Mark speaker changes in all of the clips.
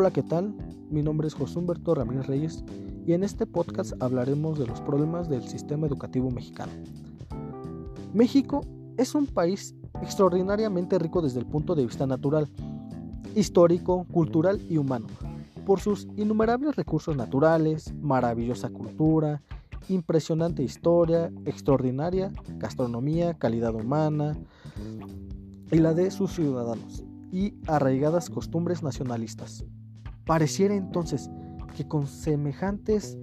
Speaker 1: Hola, ¿qué tal? Mi nombre es José Humberto Ramírez Reyes y en este podcast hablaremos de los problemas del sistema educativo mexicano. México es un país extraordinariamente rico desde el punto de vista natural, histórico, cultural y humano, por sus innumerables recursos naturales, maravillosa cultura, impresionante historia, extraordinaria gastronomía, calidad humana y la de sus ciudadanos y arraigadas costumbres nacionalistas. Pareciera entonces que con semejantes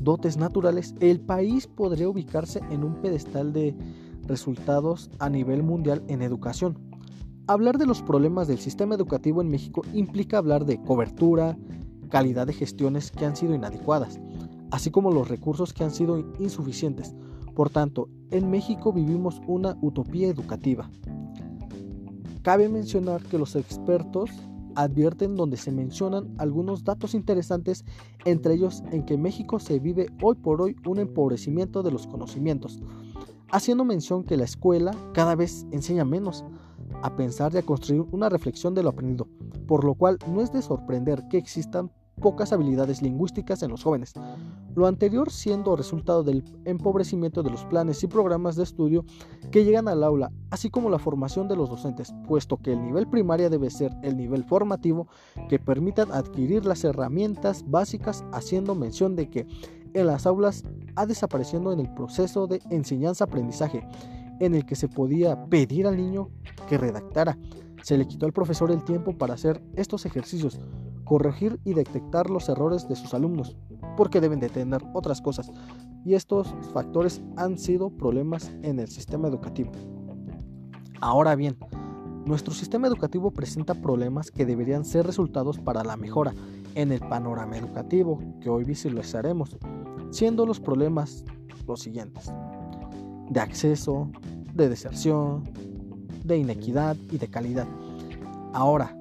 Speaker 1: dotes naturales el país podría ubicarse en un pedestal de resultados a nivel mundial en educación. Hablar de los problemas del sistema educativo en México implica hablar de cobertura, calidad de gestiones que han sido inadecuadas, así como los recursos que han sido insuficientes. Por tanto, en México vivimos una utopía educativa. Cabe mencionar que los expertos advierten donde se mencionan algunos datos interesantes, entre ellos en que México se vive hoy por hoy un empobrecimiento de los conocimientos, haciendo mención que la escuela cada vez enseña menos a pensar y a construir una reflexión de lo aprendido, por lo cual no es de sorprender que existan pocas habilidades lingüísticas en los jóvenes, lo anterior siendo resultado del empobrecimiento de los planes y programas de estudio que llegan al aula, así como la formación de los docentes, puesto que el nivel primaria debe ser el nivel formativo que permitan adquirir las herramientas básicas, haciendo mención de que en las aulas ha desapareciendo en el proceso de enseñanza-aprendizaje, en el que se podía pedir al niño que redactara. Se le quitó al profesor el tiempo para hacer estos ejercicios, corregir y detectar los errores de sus alumnos, porque deben de tener otras cosas. Y estos factores han sido problemas en el sistema educativo. Ahora bien, nuestro sistema educativo presenta problemas que deberían ser resultados para la mejora en el panorama educativo que hoy visualizaremos, siendo los problemas los siguientes. De acceso, de deserción, de inequidad y de calidad. Ahora,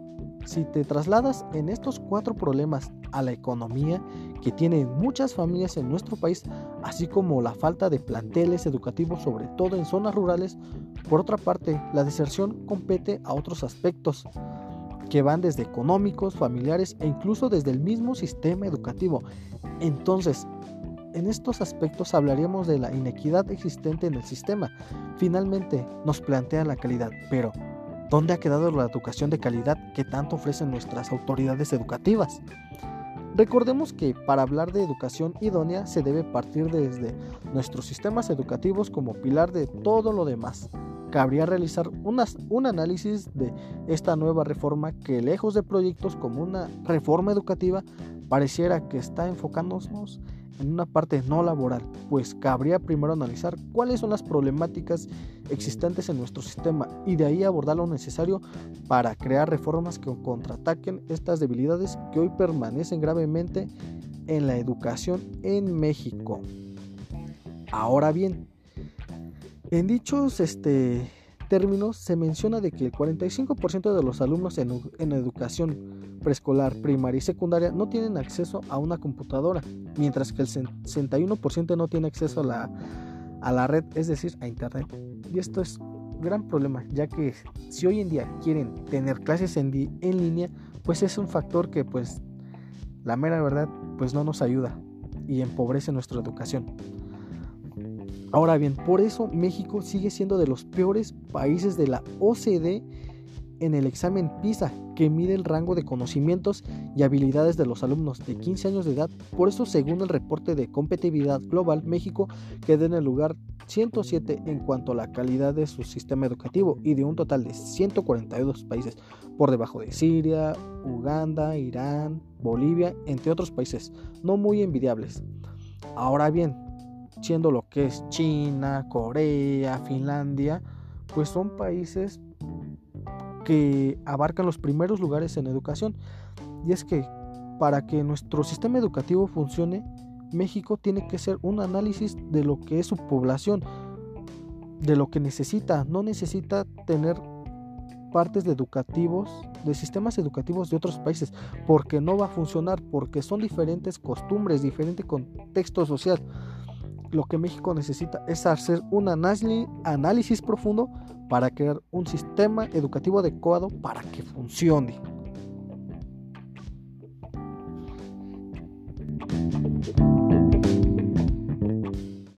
Speaker 1: si te trasladas en estos cuatro problemas a la economía que tienen muchas familias en nuestro país, así como la falta de planteles educativos, sobre todo en zonas rurales, por otra parte, la deserción compete a otros aspectos que van desde económicos, familiares e incluso desde el mismo sistema educativo. Entonces, en estos aspectos hablaríamos de la inequidad existente en el sistema. Finalmente, nos plantea la calidad, pero ¿Dónde ha quedado la educación de calidad que tanto ofrecen nuestras autoridades educativas? Recordemos que para hablar de educación idónea se debe partir desde nuestros sistemas educativos como pilar de todo lo demás. Cabría realizar un análisis de esta nueva reforma que lejos de proyectos como una reforma educativa pareciera que está enfocándonos en una parte no laboral, pues cabría primero analizar cuáles son las problemáticas existentes en nuestro sistema y de ahí abordar lo necesario para crear reformas que contraataquen estas debilidades que hoy permanecen gravemente en la educación en México. Ahora bien, en dichos este, términos se menciona de que el 45% de los alumnos en, en educación preescolar, primaria y secundaria no tienen acceso a una computadora, mientras que el 61% no tiene acceso a la, a la red, es decir, a Internet. Y esto es un gran problema, ya que si hoy en día quieren tener clases en, en línea, pues es un factor que pues la mera verdad pues no nos ayuda y empobrece nuestra educación. Ahora bien, por eso México sigue siendo de los peores países de la OCDE en el examen PISA, que mide el rango de conocimientos y habilidades de los alumnos de 15 años de edad. Por eso, según el reporte de competitividad global, México queda en el lugar 107 en cuanto a la calidad de su sistema educativo y de un total de 142 países, por debajo de Siria, Uganda, Irán, Bolivia, entre otros países, no muy envidiables. Ahora bien, siendo lo que es China, Corea, Finlandia, pues son países que abarcan los primeros lugares en educación. Y es que para que nuestro sistema educativo funcione, México tiene que ser un análisis de lo que es su población, de lo que necesita. No necesita tener partes de educativos, de sistemas educativos de otros países, porque no va a funcionar, porque son diferentes costumbres, diferente contexto social. Lo que México necesita es hacer un análisis profundo para crear un sistema educativo adecuado para que funcione.